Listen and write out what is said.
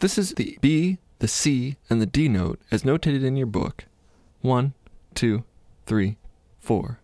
This is the B, the C, and the D note as notated in your book. One, two, three, four.